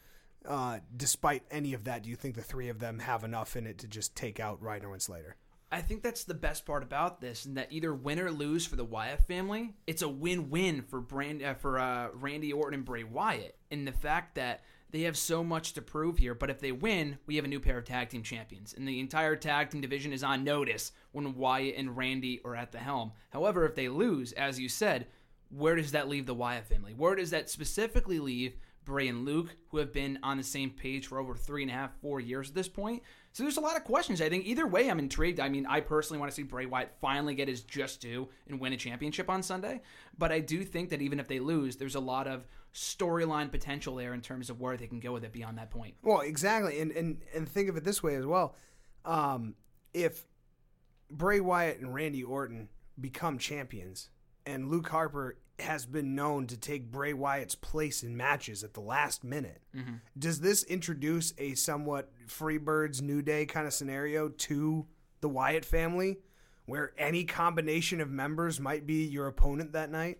uh, despite any of that, do you think the three of them have enough in it to just take out Rhino and Slater? I think that's the best part about this, and that either win or lose for the Wyatt family, it's a win-win for Brand uh, for uh, Randy Orton and Bray Wyatt, in the fact that they have so much to prove here. But if they win, we have a new pair of tag team champions, and the entire tag team division is on notice when Wyatt and Randy are at the helm. However, if they lose, as you said, where does that leave the Wyatt family? Where does that specifically leave Bray and Luke, who have been on the same page for over three and a half, four years at this point? So there's a lot of questions. I think either way, I'm intrigued. I mean, I personally want to see Bray Wyatt finally get his just due and win a championship on Sunday. But I do think that even if they lose, there's a lot of storyline potential there in terms of where they can go with it beyond that point. Well, exactly, and and and think of it this way as well. Um, if Bray Wyatt and Randy Orton become champions, and Luke Harper has been known to take Bray Wyatt's place in matches at the last minute. Mm-hmm. Does this introduce a somewhat Freebirds New Day kind of scenario to the Wyatt family where any combination of members might be your opponent that night?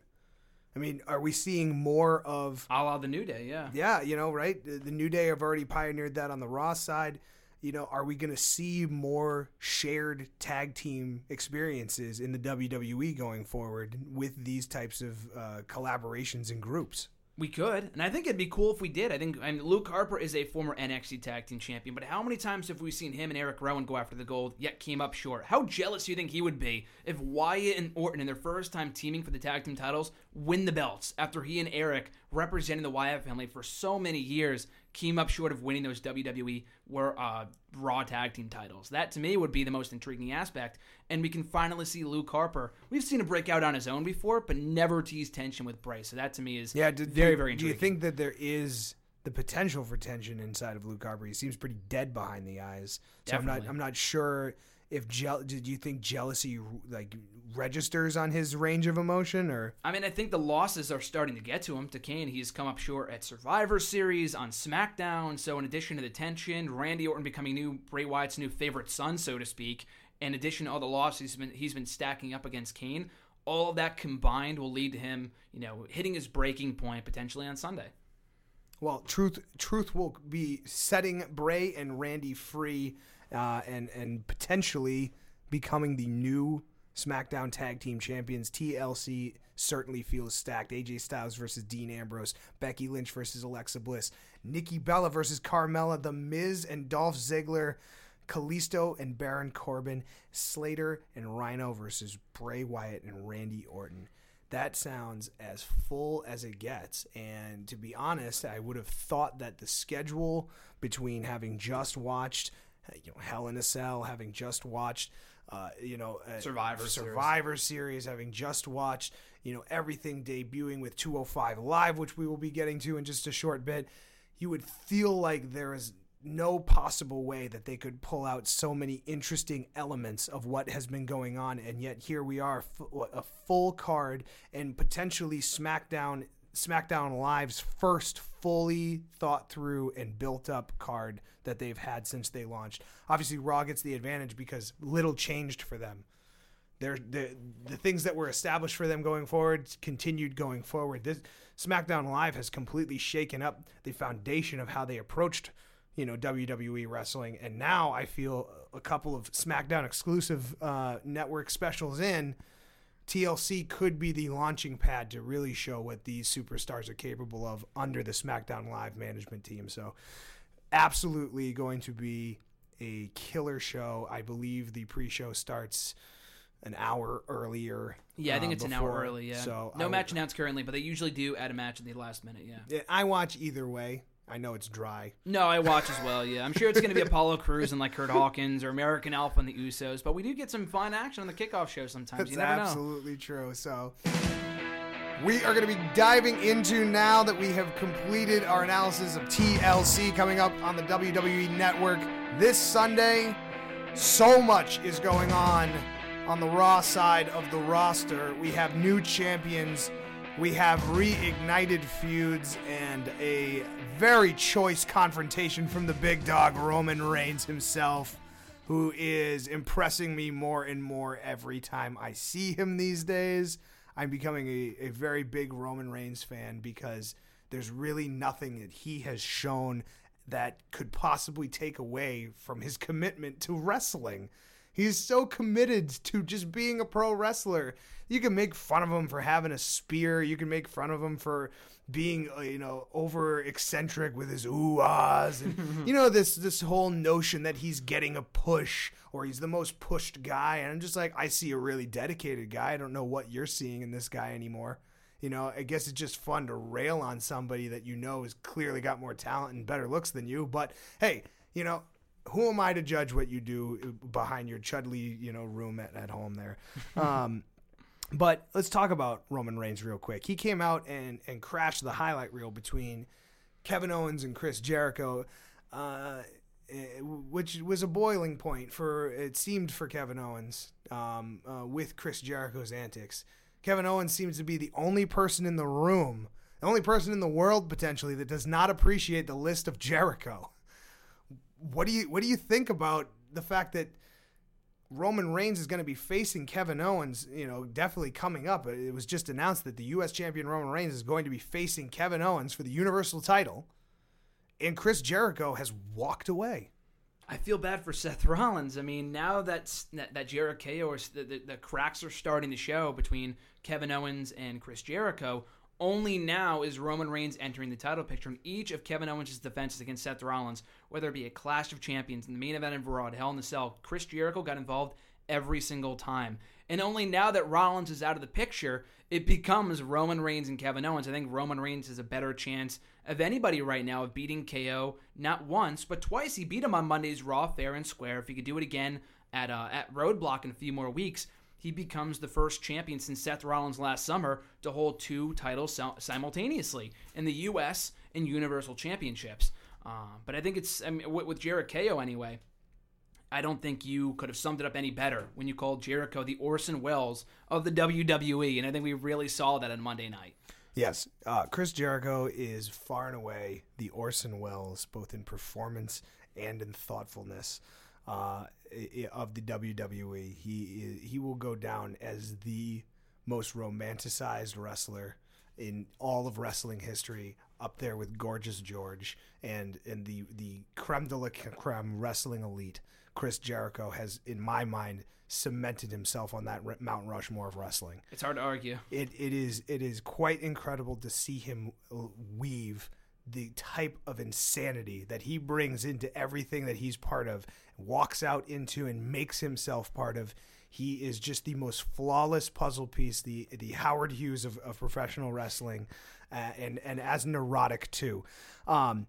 I mean, are we seeing more of. A la the New Day, yeah. Yeah, you know, right? The New Day have already pioneered that on the Raw side you know, are we going to see more shared tag team experiences in the WWE going forward with these types of uh, collaborations and groups? We could, and I think it'd be cool if we did. I think I mean, Luke Harper is a former NXT Tag Team Champion, but how many times have we seen him and Eric Rowan go after the gold, yet came up short? How jealous do you think he would be if Wyatt and Orton, in their first time teaming for the tag team titles, win the belts after he and Eric, representing the Wyatt family for so many years, came up short of winning those WWE were uh, Raw tag team titles. That to me would be the most intriguing aspect, and we can finally see Luke Harper. We've seen him break out on his own before, but never tease tension with Bryce. So that to me is yeah, did, very very. Intriguing. Do you think that there is the potential for tension inside of Luke Harper? He seems pretty dead behind the eyes. So Definitely. I'm not I'm not sure if je- did you think jealousy like registers on his range of emotion or? I mean I think the losses are starting to get to him to Kane. He's come up short at Survivor Series on SmackDown. So in addition to the tension Randy Orton becoming new Bray Wyatt's new favorite son so to speak. In addition to all the losses he's been he's been stacking up against Kane all of that combined will lead to him, you know, hitting his breaking point potentially on Sunday. Well, truth truth will be setting Bray and Randy free, uh, and and potentially becoming the new SmackDown Tag Team Champions. TLC certainly feels stacked. AJ Styles versus Dean Ambrose, Becky Lynch versus Alexa Bliss, Nikki Bella versus Carmella, The Miz and Dolph Ziggler. Kalisto and Baron Corbin, Slater and Rhino versus Bray Wyatt and Randy Orton. That sounds as full as it gets. And to be honest, I would have thought that the schedule between having just watched you know, Hell in a Cell, having just watched uh, you know, uh, Survivor Survivor series. series, having just watched, you know, everything debuting with 205 Live, which we will be getting to in just a short bit, you would feel like there is no possible way that they could pull out so many interesting elements of what has been going on and yet here we are a full card and potentially smackdown smackdown live's first fully thought through and built up card that they've had since they launched. Obviously raw gets the advantage because little changed for them. They're, the the things that were established for them going forward continued going forward. This smackdown live has completely shaken up the foundation of how they approached you know WWE wrestling, and now I feel a couple of SmackDown exclusive uh, network specials in. TLC could be the launching pad to really show what these superstars are capable of under the SmackDown Live management team. So, absolutely going to be a killer show. I believe the pre-show starts an hour earlier. Yeah, I think uh, it's before. an hour early. Yeah. So no match announced currently, but they usually do add a match at the last minute. Yeah. I watch either way. I know it's dry. No, I watch as well. Yeah, I'm sure it's going to be Apollo Crews and like Curt Hawkins or American Alpha and the Usos, but we do get some fun action on the kickoff show sometimes. That's you never absolutely know. true. So we are going to be diving into now that we have completed our analysis of TLC coming up on the WWE Network this Sunday. So much is going on on the Raw side of the roster. We have new champions we have reignited feuds and a very choice confrontation from the big dog Roman Reigns himself, who is impressing me more and more every time I see him these days. I'm becoming a, a very big Roman Reigns fan because there's really nothing that he has shown that could possibly take away from his commitment to wrestling. He's so committed to just being a pro wrestler. You can make fun of him for having a spear. You can make fun of him for being, uh, you know, over eccentric with his ooh ahs, and you know this this whole notion that he's getting a push or he's the most pushed guy. And I'm just like, I see a really dedicated guy. I don't know what you're seeing in this guy anymore. You know, I guess it's just fun to rail on somebody that you know has clearly got more talent and better looks than you. But hey, you know, who am I to judge what you do behind your Chudley, you know, room at, at home there? Um, but let's talk about Roman Reigns real quick. He came out and, and crashed the highlight reel between Kevin Owens and Chris Jericho, uh, eh, which was a boiling point for it seemed for Kevin Owens um, uh, with Chris Jericho's antics. Kevin Owens seems to be the only person in the room, the only person in the world potentially that does not appreciate the list of Jericho what do you what do you think about the fact that Roman Reigns is going to be facing Kevin Owens, you know, definitely coming up. It was just announced that the US champion Roman Reigns is going to be facing Kevin Owens for the Universal title. And Chris Jericho has walked away. I feel bad for Seth Rollins. I mean, now that that, Jericho or the, the, the cracks are starting to show between Kevin Owens and Chris Jericho, only now is Roman Reigns entering the title picture in each of Kevin Owens' defenses against Seth Rollins, whether it be a Clash of Champions in the main event of Raw, Hell in a Cell. Chris Jericho got involved every single time. And only now that Rollins is out of the picture, it becomes Roman Reigns and Kevin Owens. I think Roman Reigns has a better chance of anybody right now of beating KO not once, but twice. He beat him on Monday's Raw Fair and Square. If he could do it again at uh, at Roadblock in a few more weeks, he becomes the first champion since Seth Rollins last summer to hold two titles simultaneously in the U.S. and Universal Championships. Uh, but I think it's I mean, with, Jericho anyway. I don't think you could have summed it up any better when you called Jericho the Orson Welles of the WWE, and I think we really saw that on Monday night. Yes, uh, Chris Jericho is far and away the Orson Welles, both in performance and in thoughtfulness uh, of the WWE. He he will go down as the most romanticized wrestler in all of wrestling history, up there with Gorgeous George and and the the creme de la creme wrestling elite. Chris Jericho has, in my mind, cemented himself on that Mount Rushmore of wrestling. It's hard to argue. It it is it is quite incredible to see him weave the type of insanity that he brings into everything that he's part of, walks out into, and makes himself part of. He is just the most flawless puzzle piece, the the Howard Hughes of, of professional wrestling, uh, and and as neurotic too. Um,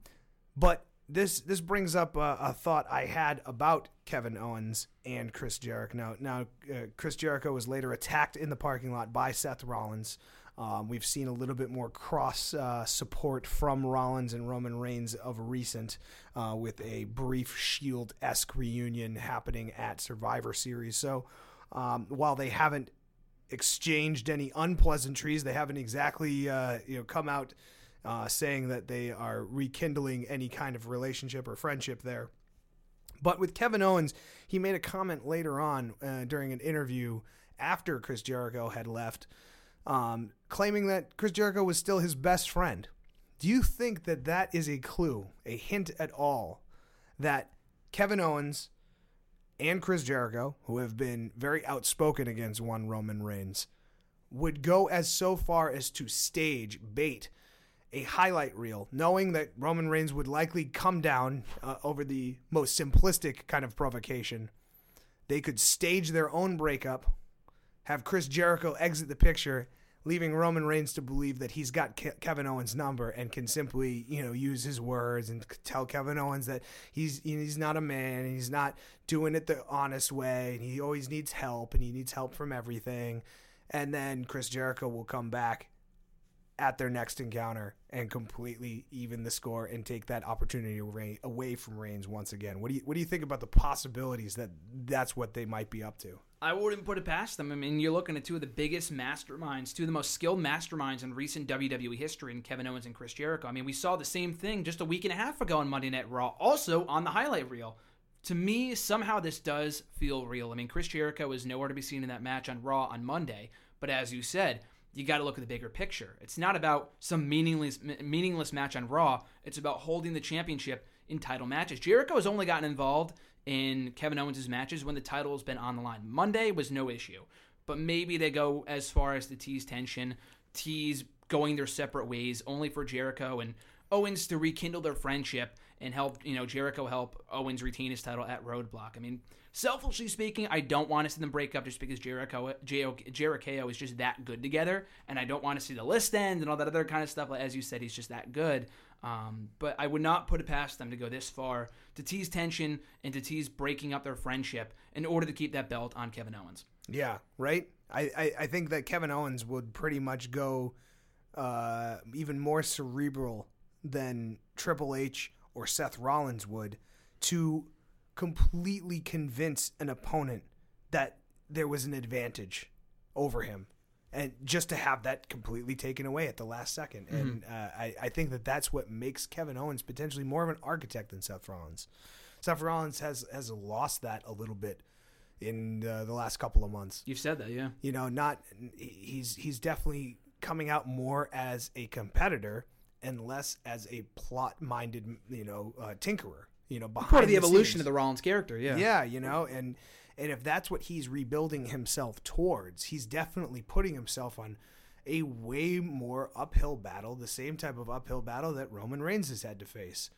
but this this brings up a, a, thought I had about Kevin Owens and Chris Jericho. Now, now uh, Chris Jericho was later attacked in the parking lot by Seth Rollins. Um, we've seen a little bit more cross uh, support from Rollins and Roman Reigns of recent, uh, with a brief Shield esque reunion happening at Survivor Series. So, um, while they haven't exchanged any unpleasantries, they haven't exactly uh, you know come out uh, saying that they are rekindling any kind of relationship or friendship there. But with Kevin Owens, he made a comment later on uh, during an interview after Chris Jericho had left, um, claiming that Chris Jericho was still his best friend. Do you think that that is a clue, a hint at all, that Kevin Owens and Chris Jericho, who have been very outspoken against one Roman Reigns, would go as so far as to stage bait a highlight reel, knowing that Roman Reigns would likely come down uh, over the most simplistic kind of provocation. They could stage their own breakup, have Chris Jericho exit the picture, leaving Roman Reigns to believe that he's got Ke- Kevin Owens' number and can simply, you know, use his words and tell Kevin Owens that he's he's not a man and he's not doing it the honest way and he always needs help and he needs help from everything. And then Chris Jericho will come back at their next encounter and completely even the score and take that opportunity away from Reigns once again. What do you what do you think about the possibilities that that's what they might be up to? I wouldn't put it past them. I mean, you're looking at two of the biggest masterminds, two of the most skilled masterminds in recent WWE history in Kevin Owens and Chris Jericho. I mean, we saw the same thing just a week and a half ago on Monday Night Raw, also on the highlight reel. To me, somehow this does feel real. I mean, Chris Jericho is nowhere to be seen in that match on Raw on Monday, but as you said, you got to look at the bigger picture. It's not about some meaningless meaningless match on Raw. It's about holding the championship in title matches. Jericho has only gotten involved in Kevin Owens' matches when the title has been on the line. Monday was no issue, but maybe they go as far as to tease tension, tease going their separate ways, only for Jericho and Owens to rekindle their friendship and help you know Jericho help Owens retain his title at Roadblock. I mean Selfishly speaking, I don't want to see them break up just because Jericho Jericho is just that good together, and I don't want to see the list end and all that other kind of stuff. As you said, he's just that good. Um, but I would not put it past them to go this far to tease tension and to tease breaking up their friendship in order to keep that belt on Kevin Owens. Yeah, right. I, I, I think that Kevin Owens would pretty much go uh, even more cerebral than Triple H or Seth Rollins would to completely convince an opponent that there was an advantage over him and just to have that completely taken away at the last 2nd mm-hmm. and uh, I, I think that that's what makes Kevin Owens potentially more of an architect than Seth Rollins. Seth Rollins has has lost that a little bit in uh, the last couple of months. You've said that, yeah. You know, not he's he's definitely coming out more as a competitor and less as a plot-minded, you know, uh, tinkerer you know, behind part of the, the evolution scenes. of the Rollins character. Yeah, yeah, you know, and and if that's what he's rebuilding himself towards, he's definitely putting himself on a way more uphill battle, the same type of uphill battle that Roman Reigns has had to face,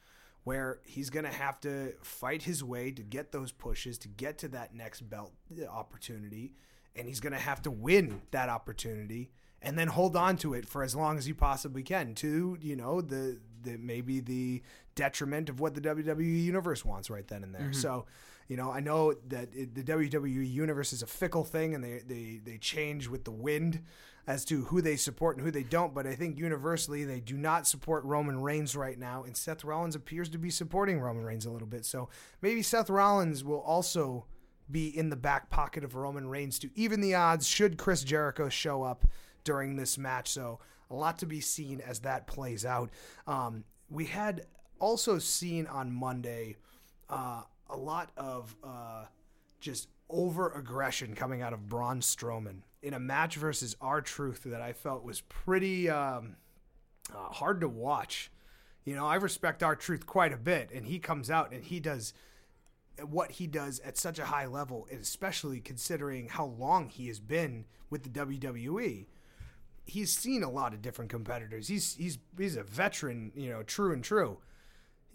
where he's going to have to fight his way to get those pushes, to get to that next belt opportunity, and he's going to have to win that opportunity and then hold on to it for as long as you possibly can to you know the the maybe the detriment of what the WWE universe wants right then and there. Mm-hmm. So, you know, I know that it, the WWE universe is a fickle thing and they, they they change with the wind as to who they support and who they don't, but I think universally they do not support Roman Reigns right now and Seth Rollins appears to be supporting Roman Reigns a little bit. So, maybe Seth Rollins will also be in the back pocket of Roman Reigns to even the odds should Chris Jericho show up during this match. So a lot to be seen as that plays out. Um, we had also seen on Monday uh, a lot of uh, just over aggression coming out of Braun Strowman in a match versus R-Truth that I felt was pretty um, uh, hard to watch. You know, I respect R-Truth quite a bit, and he comes out and he does what he does at such a high level, especially considering how long he has been with the WWE. He's seen a lot of different competitors. He's he's he's a veteran, you know, true and true.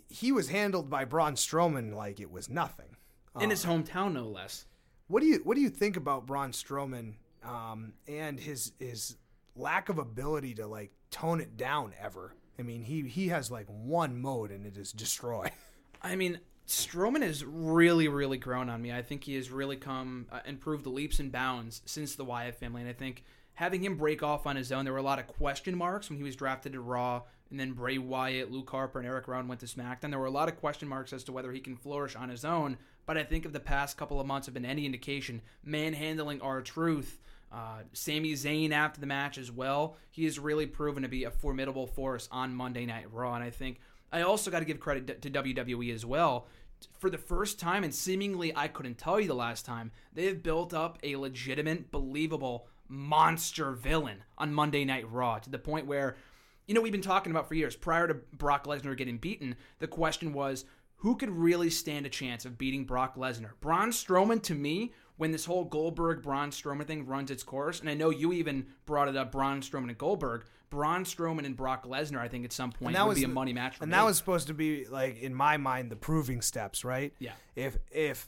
He was handled by Braun Strowman like it was nothing. in his hometown, no less. What do you what do you think about Braun Strowman um, and his his lack of ability to like tone it down ever? I mean, he he has like one mode and it is destroy. I mean, Strowman has really, really grown on me. I think he has really come uh, improved leaps and bounds since the Wyatt family, and I think having him break off on his own, there were a lot of question marks when he was drafted to Raw, and then Bray Wyatt, Luke Harper, and Eric Rowan went to SmackDown. There were a lot of question marks as to whether he can flourish on his own. But I think if the past couple of months have been any indication, manhandling R-Truth. Uh, Sami Zayn after the match as well. He has really proven to be a formidable force on Monday Night Raw, and I think I also got to give credit to WWE as well. For the first time, and seemingly I couldn't tell you the last time, they've built up a legitimate, believable monster villain on Monday Night Raw to the point where, you know, we've been talking about for years. Prior to Brock Lesnar getting beaten, the question was who could really stand a chance of beating Brock Lesnar? Braun Strowman, to me, when this whole Goldberg Braun Strowman thing runs its course, and I know you even brought it up, Braun Strowman and Goldberg. Braun Strowman and Brock Lesnar, I think at some point that would was be a the- money match for and me. that was supposed to be like in my mind the proving steps, right? Yeah. If if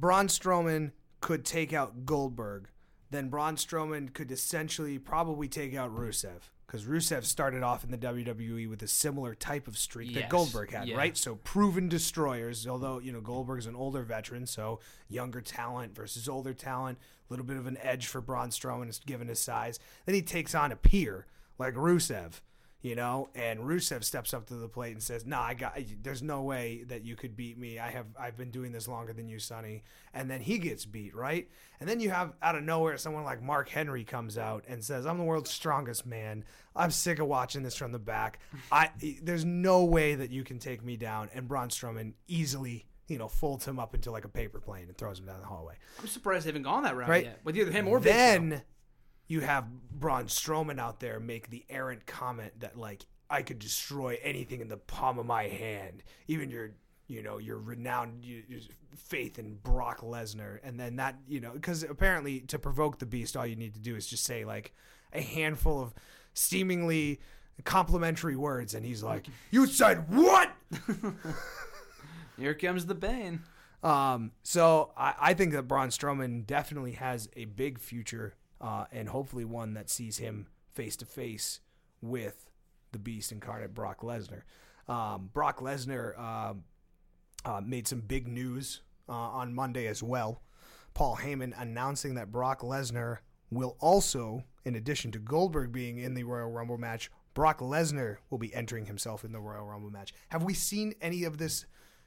Braun Strowman could take out Goldberg, then Braun Strowman could essentially probably take out Rusev because Rusev started off in the WWE with a similar type of streak that Goldberg had, Yeah. right? So proven destroyers. Although you know Goldberg's an older veteran, so younger talent versus older talent, a little bit of an edge for Braun Strowman given his size. Then he takes on a peer like Rusev you know and rusev steps up to the plate and says nah i got there's no way that you could beat me. I have i've been doing this longer than you sonny. And then he gets beat right? And then you have out of nowhere someone like mark henry comes out and says i'm the world's strongest man. I'm sick of watching this from the back. I there's no way that you can take me down. And braun strowman easily you know folds him up into like a paper plane and throws him down the hallway. I'm surprised they haven't gone that route Right. yet with either him or then you have Braun Strowman out there make the errant comment that like I could destroy anything in the palm of my hand, even your you know your renowned your, faith in Brock Lesnar, and then that you know because apparently to provoke the beast, all you need to do is just say like a handful of seemingly complimentary words, and he's like, "You said what?" Here comes the bane. Um, so I, I think that Braun Strowman definitely has a big future, uh, and hopefully one that sees him face to face with the Beast incarnate Brock Lesnar. Um, Brock Lesnar um, uh, made some big news uh, on Monday as well. Paul Heyman announcing that Brock Lesnar will also, in addition to Goldberg being in the Royal Rumble match, Brock Lesnar will be entering himself in the Royal Rumble match. Have we seen any of this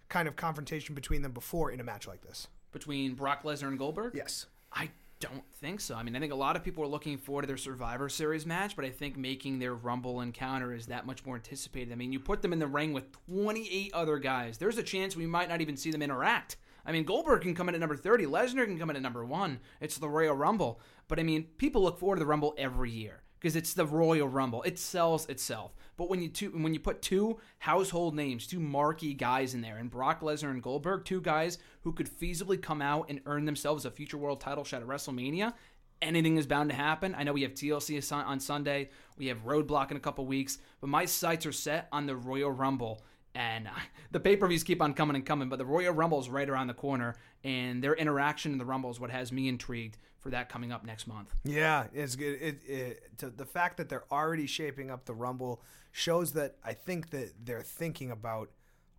kind of confrontation between them before in a match like this? Between Brock Lesnar and Goldberg? Yes. I don't think so. I mean, I think a lot of people are looking forward to their Survivor Series match, but I think making their Rumble encounter is that much more anticipated. I mean, you put them in the ring with 28 other guys. There's a chance we might not even see them interact. I mean, Goldberg can come in at number 30, Lesnar can come in at number 1. It's the Royal Rumble. But I mean, people look forward to the Rumble every year because it's the Royal Rumble. It sells itself. But when you two, when you put two household names, two marquee guys in there, and Brock Lesnar and Goldberg, two guys who could feasibly come out and earn themselves a future world title shot at WrestleMania, anything is bound to happen. I know we have TLC on on Sunday, we have Roadblock in a couple weeks, but my sights are set on the Royal Rumble. And the pay per views keep on coming and coming, but the Royal Rumble is right around the corner, and their interaction in the Rumble is what has me intrigued for that coming up next month. Yeah, it's good. It, it, to, the fact that they're already shaping up the Rumble shows that I think that they're thinking about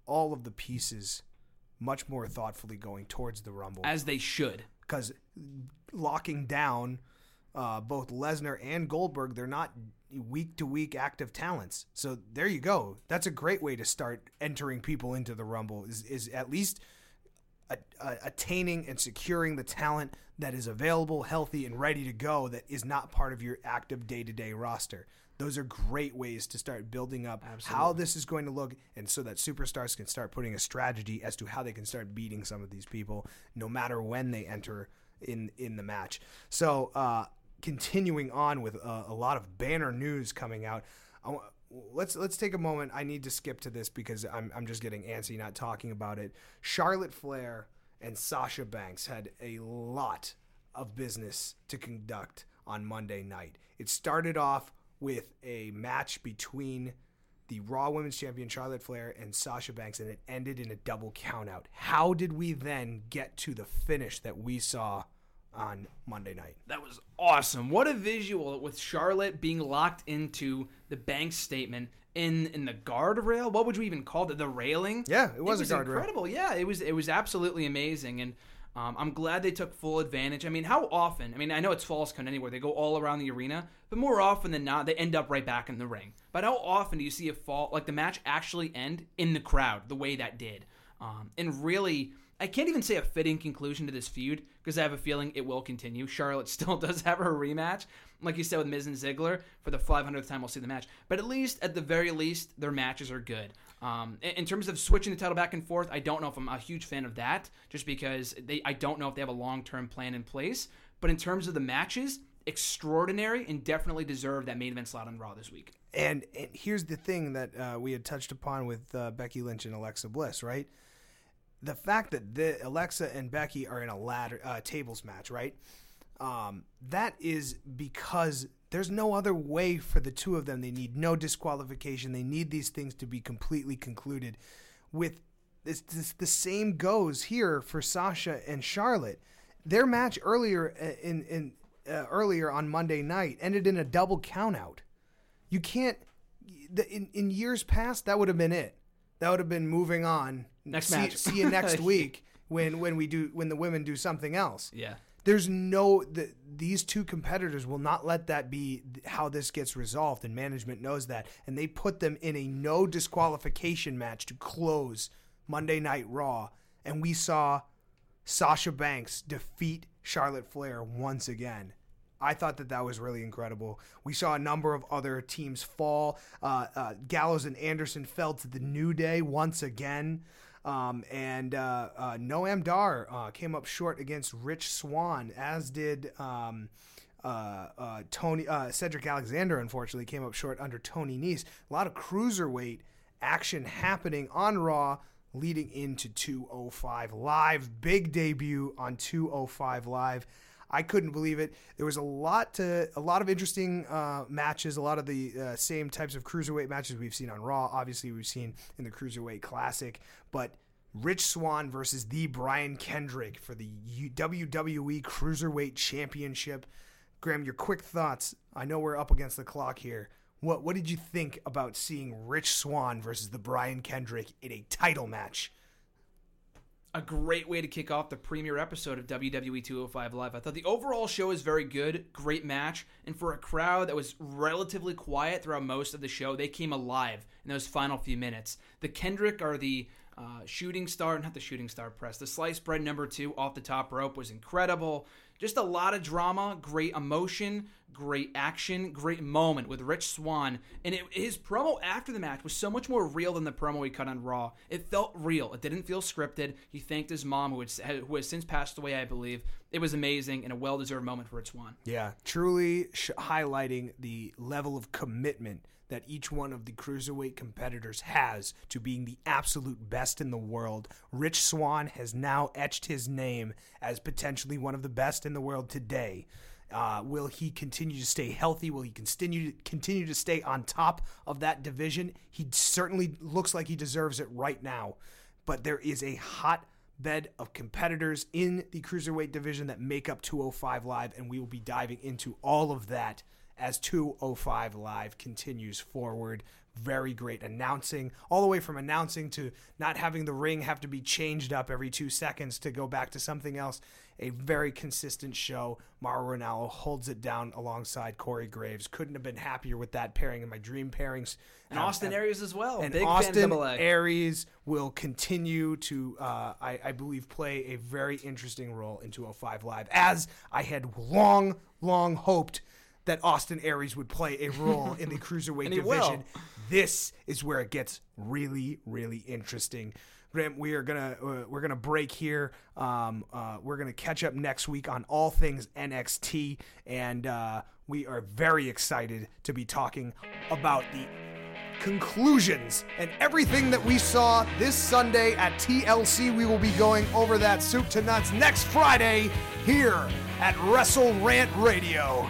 all of the pieces much more thoughtfully going towards the Rumble. As they should. because locking down uh, both Lesnar and Goldberg, they're not week to week active talents. So there you go. That's a great way to start entering people into the Rumble. Is is at least a, a, attaining and securing the talent that is available, healthy, and ready to go. That is not part of your active day to day roster. Those are great ways to start building up how this is going to look, and so that superstars can start putting a strategy as to how they can start beating some of these people, no matter when they enter in in the match. So uh, continuing on with uh, a lot of banner news coming out. I let's let's take a moment. I need to skip to this because I'm I'm just getting antsy not talking about it. Charlotte Flair and Sasha Banks had a lot of business to conduct on Monday night. It started off with a match between the Raw Women's Champion Charlotte Flair and Sasha Banks, and it ended in a double countout. How did we then get to the finish that we saw on Monday night? That was awesome. What a visual with Charlotte being locked into the bank statement in in the guardrail. What would you even call it? The railing? Yeah, it was a guardrail. incredible. Yeah, it was it was absolutely amazing and um, I'm glad they took full advantage. I mean, how often? I mean, I know it's falls count anywhere. They go all around the arena, but more often than not, they end up right back in the ring. But how often do you see a fall like the match actually end in the crowd the way that did? Um, and really, I can't even say a fitting conclusion to this feud because I have a feeling it will continue. Charlotte still does have her rematch, like you said with Miz and Ziggler for the 500th time. We'll see the match, but at least, at the very least, their matches are good. Um, in, terms of switching the title back and forth, I don't know if I'm a huge fan of that, just because they I don't know if they have a long term plan in place. But in terms of the matches, extraordinary and definitely deserve that main event slot on Raw this week. And, and here's the thing that uh, we had touched upon with uh, Becky Lynch and Alexa Bliss, right? The fact that the Alexa and Becky are in a ladder uh, tables match, right? Um, that is because there's no other way for the two of them. They need no disqualification. They need these things to be completely concluded. With this, this the same goes here for Sasha and Charlotte. Their match earlier uh, in in uh, earlier on Monday night ended in a double countout. You can't. In in years past, that would have been it. That would have been moving on. Next see, match. See you next week when when we do when the women do something else. Yeah. There's no the, these two competitors will not let that be how this gets resolved, and management knows that, and they put them in a no disqualification match to close Monday Night Raw, and we saw Sasha Banks defeat Charlotte Flair once again. I thought that that was really incredible. We saw a number of other teams fall. Uh, uh, Gallows and Anderson fell to the New Day once again. Um, and uh, uh, Noam Dar uh, came up short against Rich Swann, as did um, uh, Tony Cedric Alexander. Unfortunately, came up short under Tony Nese. A lot of cruiserweight action happening on Raw, leading into 205 Live. Big debut on 205 Live. I couldn't believe it. There was a lot to a lot of interesting uh, matches, a lot of the uh, same types of cruiserweight matches we've seen on Raw. Obviously, we've seen in the cruiserweight classic, but Rich Swann versus the Brian Kendrick for the WWE Cruiserweight Championship. Graham, your quick thoughts. I know we're up against the clock here. What what did you think about seeing Rich Swann versus the Brian Kendrick in a title match? A great way to kick off the premiere episode of WWE 205 Live. I thought the overall show is very good, great match, and for a crowd that was relatively quiet throughout most of the show, they came alive in those final few minutes. The Kendrick are the uh, shooting star, not the shooting star press, the slice bread number two off the top rope was incredible. Just a lot of drama, great emotion, great action, great moment with Rich Swann. And it, his promo after the match was so much more real than the promo he cut on Raw. It felt real. It didn't feel scripted. He thanked his mom, who, had, who has since passed away, I believe. It was amazing and a well deserved moment for Rich Swann. Yeah, truly sh- highlighting the level of commitment that each one of the cruiserweight competitors has to being the absolute best in the world. Rich Swan has now etched his name as potentially one of the best in the world today. Uh, will he continue to stay healthy? Will he continue continue to stay on top of that division? He certainly looks like he deserves it right now. But there is a hot bed of competitors in the cruiserweight division that make up 205 Live, and we will be diving into all of that as 205 Live continues forward. Very great announcing, all the way from announcing to not having the ring have to be changed up every two seconds to go back to something else. A very consistent show. Mauro Ranallo holds it down alongside Corey Graves. Couldn't have been happier with that pairing in my dream pairings. And Austin Aries as well. and Big Austin fan of Aries will continue to, uh, I, I believe, play a very interesting role in 205 Live, as I had long, long hoped that Austin Aries would play a role in the cruiserweight division. will. This is where it gets really, really interesting. Graham, we are gonna uh, we're gonna break here. Um, uh, we're gonna catch up next week on all things NXT, and uh, we are very excited to be talking about the conclusions and everything that we saw this Sunday at TLC. We will be going over that soup to nuts next Friday here at Wrestle Rant Radio.